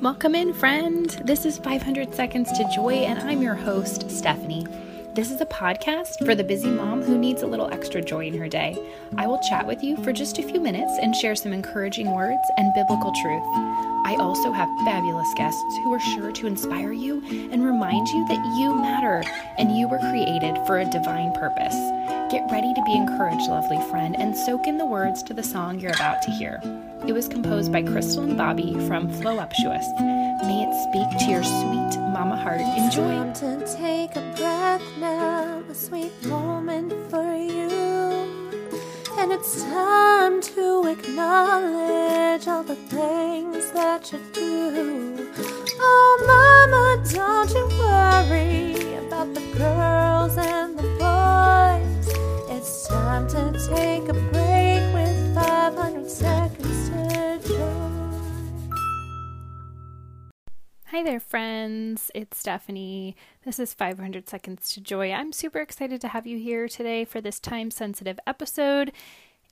Welcome in, friend. This is 500 Seconds to Joy, and I'm your host, Stephanie. This is a podcast for the busy mom who needs a little extra joy in her day. I will chat with you for just a few minutes and share some encouraging words and biblical truth. I also have fabulous guests who are sure to inspire you and remind you that you matter and you were created for a divine purpose. Get ready to be encouraged, lovely friend, and soak in the words to the song you're about to hear. It was composed by Crystal and Bobby from Flow Flowuptuous. May it speak to your sweet mama heart. Enjoy. Time to take a breath now, a sweet moment for you. And it's time to acknowledge all the things that you do. Oh, mama, don't you worry about the girls and there, friends. It's Stephanie. This is 500 Seconds to Joy. I'm super excited to have you here today for this time sensitive episode.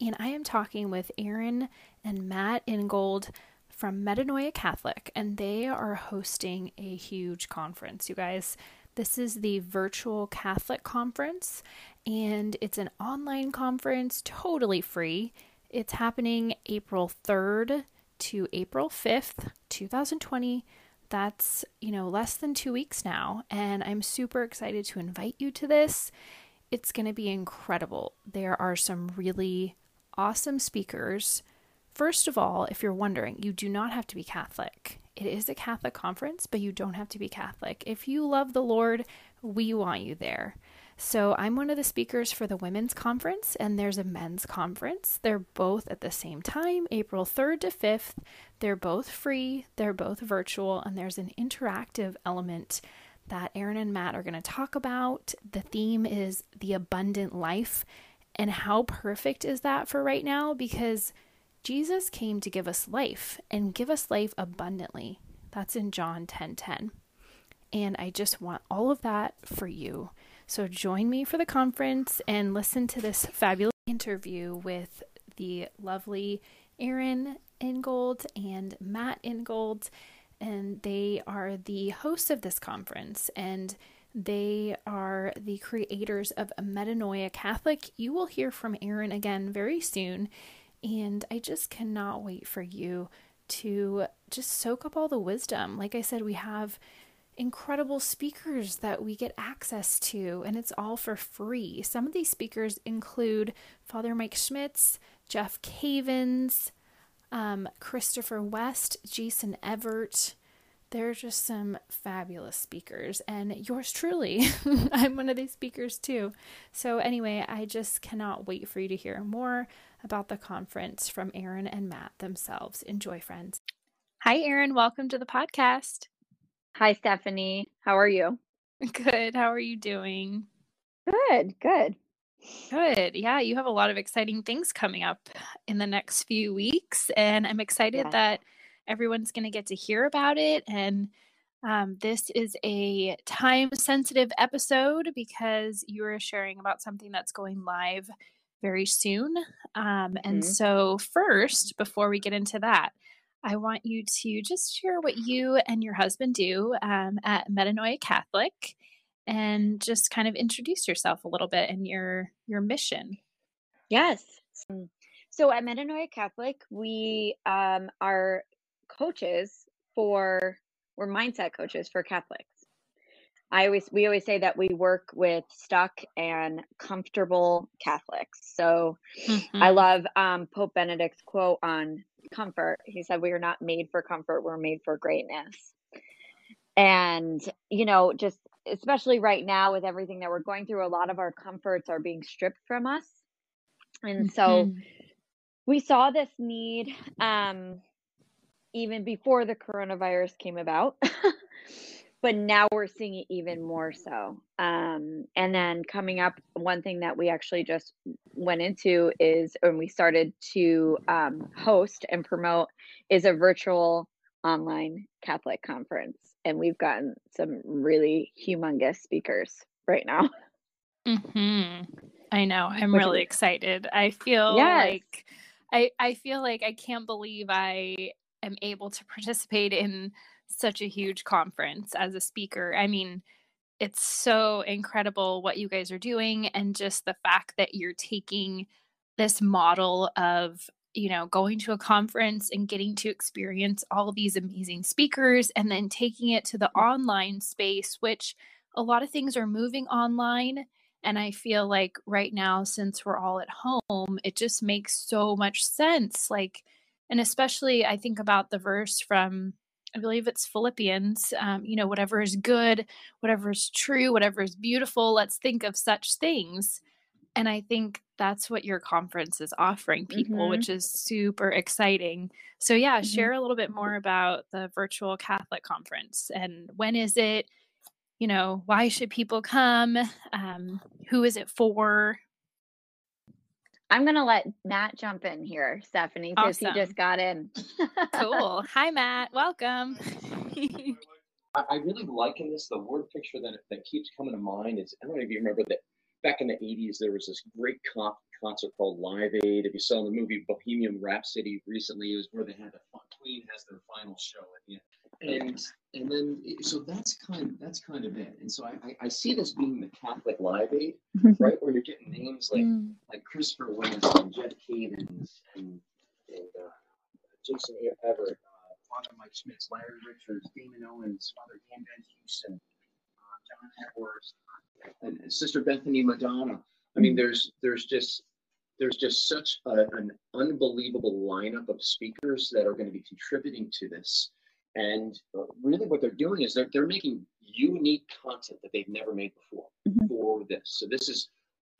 And I am talking with Erin and Matt Ingold from Metanoia Catholic, and they are hosting a huge conference, you guys. This is the virtual Catholic conference, and it's an online conference, totally free. It's happening April 3rd to April 5th, 2020 that's, you know, less than two weeks now, and I'm super excited to invite you to this. It's going to be incredible. There are some really awesome speakers. First of all, if you're wondering, you do not have to be Catholic. It is a Catholic conference, but you don't have to be Catholic. If you love the Lord, we want you there. So, I'm one of the speakers for the women's conference, and there's a men's conference. They're both at the same time, April 3rd to 5th. They're both free, they're both virtual, and there's an interactive element that Erin and Matt are going to talk about. The theme is the abundant life. And how perfect is that for right now? Because Jesus came to give us life and give us life abundantly. That's in John 10:10. 10, 10. And I just want all of that for you. So join me for the conference and listen to this fabulous interview with the lovely Erin Ingold and Matt Ingold. And they are the hosts of this conference and they are the creators of Metanoia Catholic. You will hear from Erin again very soon. And I just cannot wait for you to just soak up all the wisdom. Like I said, we have incredible speakers that we get access to, and it's all for free. Some of these speakers include Father Mike Schmitz, Jeff Cavins, um, Christopher West, Jason Evert. They're just some fabulous speakers, and yours truly. I'm one of these speakers too. So, anyway, I just cannot wait for you to hear more about the conference from Erin and Matt themselves. Enjoy, friends. Hi, Erin. Welcome to the podcast. Hi, Stephanie. How are you? Good. How are you doing? Good, good. Good. Yeah, you have a lot of exciting things coming up in the next few weeks, and I'm excited Yeah. that everyone's going to get to hear about it. And um, this is a time sensitive episode because you are sharing about something that's going live very soon. Um, and Mhm. so, first, before we get into that, I want you to just share what you and your husband do um, at Metanoia Catholic and just kind of introduce yourself a little bit and your your mission. Yes. Mm. So at Metanoia Catholic, we um, are coaches for, we're mindset coaches for Catholics. I always, we always say that we work with stuck and comfortable Catholics. So I Mhm. love um, Pope Benedict's quote on comfort. He said, We are not made for comfort, we're made for greatness. And, you know, just especially right now with everything that we're going through, a lot of our comforts are being stripped from us. And so Mhm. we saw this need um, even before the coronavirus came about. but now we're seeing it even more so. Um, and then coming up, one thing that we actually just went into is when we started to um, host and promote is a virtual online Catholic conference. And we've gotten some really humongous speakers right now. Mhm. I know. I'm Which really is- excited. I feel Yes. like I I feel like I can't believe I am able to participate in such a huge conference as a speaker. I mean, it's so incredible what you guys are doing and just the fact that you're taking this model of you know going to a conference and getting to experience all these amazing speakers and then taking it to the online space which a lot of things are moving online and i feel like right now since we're all at home it just makes so much sense like and especially i think about the verse from I believe it's Philippians. Um, you know, whatever is good, whatever is true, whatever is beautiful, let's think of such things. And I think that's what your conference is offering people, mm-hmm. which is super exciting. So, yeah, mm-hmm. share a little bit more about the virtual Catholic conference and when is it? You know, why should people come? Um, who is it for? I'm gonna let Matt jump in here, Stephanie, because awesome. he just got in. cool. Hi, Matt. Welcome. I really liken this. The word picture that that keeps coming to mind is I don't know if you remember that back in the 80s there was this great concert called Live Aid. If you saw the movie Bohemian Rhapsody recently, it was where they had the Queen has their final show at the end and and then so that's kind of, that's kind of it. And so i i, see this being the catholic live aid mm-hmm. right? Where you're getting names like mm. like christopher west and jeff cavins and and uh, jason evert uh, father mike schmitz larry richards damon owens father dan van Heusen, uh, john edwards and, and sister bethany madonna. I mean there's there's just there's just such a, an unbelievable lineup of speakers that are going to be contributing to this and uh, really, what they're doing is they're, they're making unique content that they've never made before mm-hmm. for this. So this is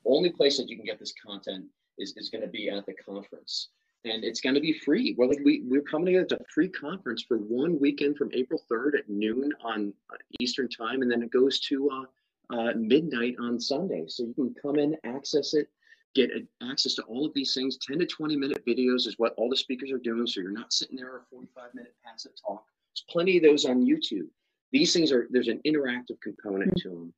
only place that you can get this content is, is going to be at the conference. And it's going to be free. We're like we we're coming together. It's a free conference for one weekend from April 3rd at noon on uh, Eastern time, and then it goes to uh, uh, midnight on Sunday. So you can come in, access it, get access to all of these things. 10 to 20 minute videos is what all the speakers are doing. So you're not sitting there a 45 minute passive talk. There's plenty of those on YouTube. These things are, there's an interactive component to them.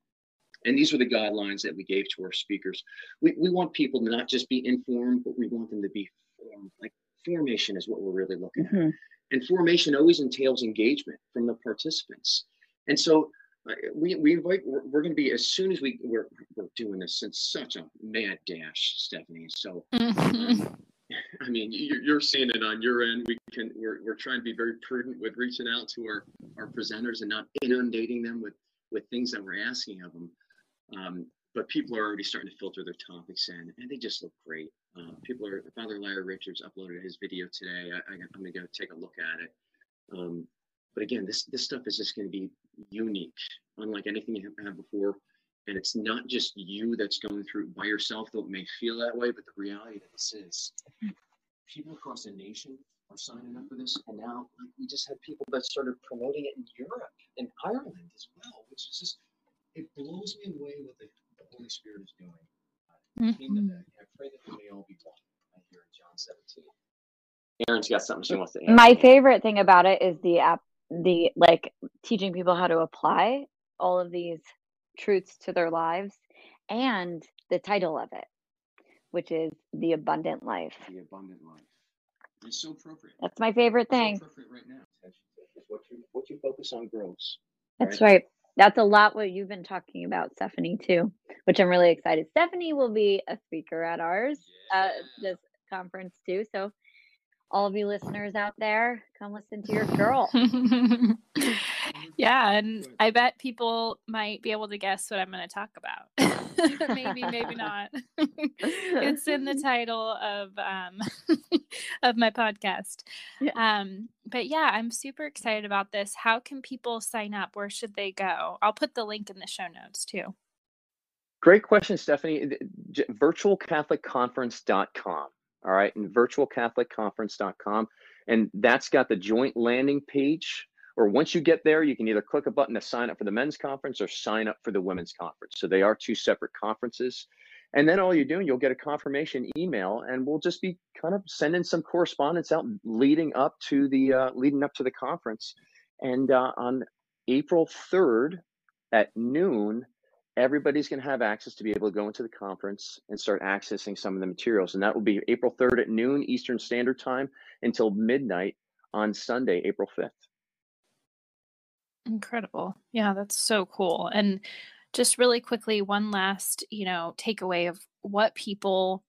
And these were the guidelines that we gave to our speakers. We, we want people to not just be informed, but we want them to be formed. Like formation is what we're really looking mm-hmm. at. And formation always entails engagement from the participants. And so uh, we, we invite, we're, we're going to be, as soon as we, we're, we're doing this in such a mad dash, Stephanie. So mm-hmm. I mean, you're seeing it on your end. We can we're, we're trying to be very prudent with reaching out to our, our presenters and not inundating them with with things that we're asking of them. Um, but people are already starting to filter their topics in, and they just look great. Uh, people are Father Larry Richards uploaded his video today. I, am gonna go take a look at it. Um, but again, this this stuff is just to be unique, unlike anything you have had before. And it's not just you that's going through by yourself, though it may feel that way, but the reality that this is people across the nation are signing up for this. And now like, we just had people that started promoting it in Europe and Ireland as well, which is just, it blows me away what the, the Holy Spirit is doing. Mm-hmm. I pray that we may all be one. I hear in John 17. Erin's got something she wants to add. My favorite thing about it is the app, the like teaching people how to apply all of these truths to their lives and the title of it, which is The Abundant Life. The Abundant Life. It's so appropriate. That's my favorite thing. So appropriate right now. What you, what you focus on grows. That's right? right. That's a lot what you've been talking about, Stephanie, too, which I'm really excited. Stephanie will be a speaker at ours, uh, yeah. uh, this conference, too. So all of you listeners out there, come listen to your girl. yeah, and I bet people might be able to guess what I'm going to talk about. maybe, maybe not. it's in the title of um, of my podcast. Yeah. Um, but yeah, I'm super excited about this. How can people sign up? Where should they go? I'll put the link in the show notes too. Great question, Stephanie. Virtualcatholicconference.com all right, and virtualcatholicconference.com. And that's got the joint landing page. Or once you get there, you can either click a button to sign up for the men's conference or sign up for the women's conference. So they are two separate conferences. And then all you're doing, you'll get a confirmation email, and we'll just be kind of sending some correspondence out leading up to the uh, leading up to the conference. And uh, on April 3rd at noon, everybody's going to have access to be able to go into the conference and start accessing some of the materials. And that will be April 3rd at noon Eastern Standard Time until midnight on Sunday, April 5th. Incredible. Yeah, that's so cool. And just really quickly, one last, you know, takeaway of what people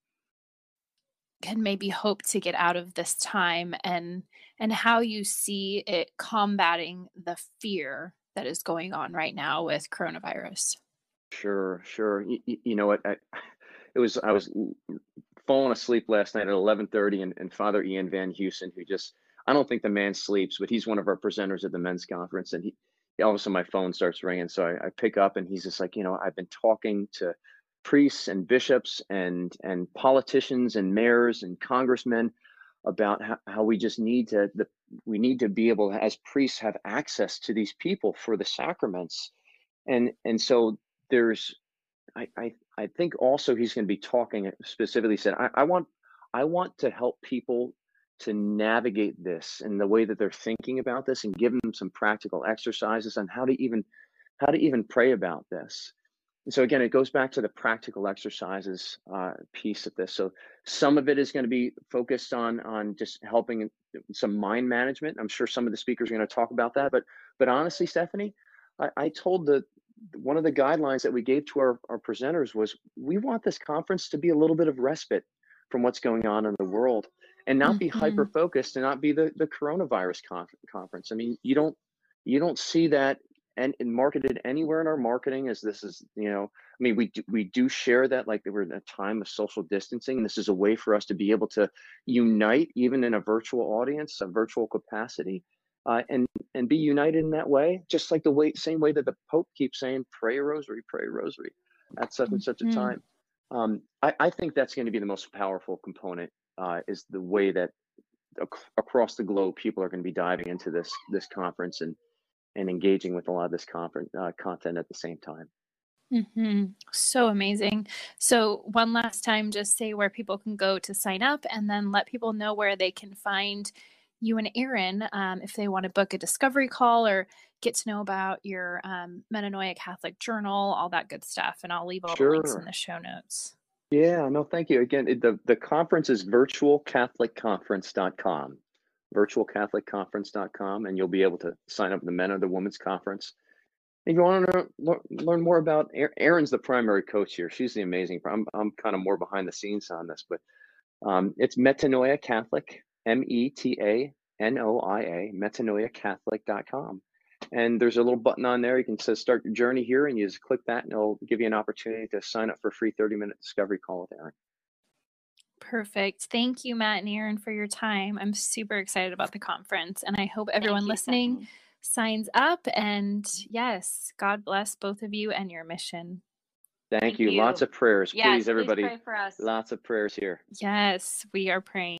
can maybe hope to get out of this time and and how you see it combating the fear that is going on right now with coronavirus. Sure, sure. You, you know what? I, it was I was falling asleep last night at 11:30, and, and Father Ian Van Heusen, who just I don't think the man sleeps, but he's one of our presenters at the men's conference, and he all of a sudden my phone starts ringing, so I, I pick up, and he's just like, you know, I've been talking to priests and bishops and and politicians and mayors and congressmen about how, how we just need to the we need to be able to, as priests have access to these people for the sacraments. And and so there's i i, I think also he's going to be talking specifically said I, I want i want to help people to navigate this and the way that they're thinking about this and give them some practical exercises on how to even how to even pray about this and so again, it goes back to the practical exercises uh, piece of this. So some of it is going to be focused on on just helping some mind management. I'm sure some of the speakers are going to talk about that. But but honestly, Stephanie, I, I told the one of the guidelines that we gave to our, our presenters was we want this conference to be a little bit of respite from what's going on in the world and not be mm-hmm. hyper focused and not be the, the coronavirus conf- conference. I mean, you don't you don't see that and, and marketed anywhere in our marketing as this is you know i mean we do, we do share that like we're in a time of social distancing and this is a way for us to be able to unite even in a virtual audience a virtual capacity uh, and and be united in that way just like the way same way that the pope keeps saying pray a rosary pray a rosary at such and such a mm-hmm. time um, I, I think that's going to be the most powerful component uh, is the way that ac- across the globe people are going to be diving into this this conference and and engaging with a lot of this conference uh, content at the same time. Mm-hmm. So amazing. So, one last time, just say where people can go to sign up and then let people know where they can find you and Erin um, if they want to book a discovery call or get to know about your um, Metanoia Catholic Journal, all that good stuff. And I'll leave all sure. the links in the show notes. Yeah, no, thank you. Again, it, the, the conference is virtualcatholicconference.com virtualcatholicconference.com, and you'll be able to sign up for the men or the women's conference. If you want to learn more about Erin's the primary coach here. She's the amazing. I'm I'm kind of more behind the scenes on this, but um, it's Metanoia Catholic, M E T A N O I A, metanoiacatholic.com. And there's a little button on there. You can say start your journey here, and you just click that, and it'll give you an opportunity to sign up for a free 30 minute discovery call with Erin. Perfect. Thank you, Matt and Erin, for your time. I'm super excited about the conference, and I hope everyone listening signs up. And yes, God bless both of you and your mission. Thank, Thank you. you. Lots of prayers. Yes, please, everybody. Please for us. Lots of prayers here. Yes, we are praying.